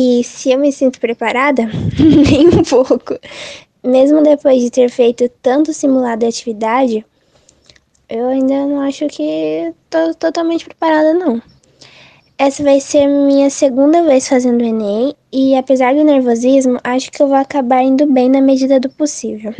E se eu me sinto preparada? Nem um pouco. Mesmo depois de ter feito tanto simulado de atividade, eu ainda não acho que estou totalmente preparada, não. Essa vai ser minha segunda vez fazendo o Enem e apesar do nervosismo, acho que eu vou acabar indo bem na medida do possível.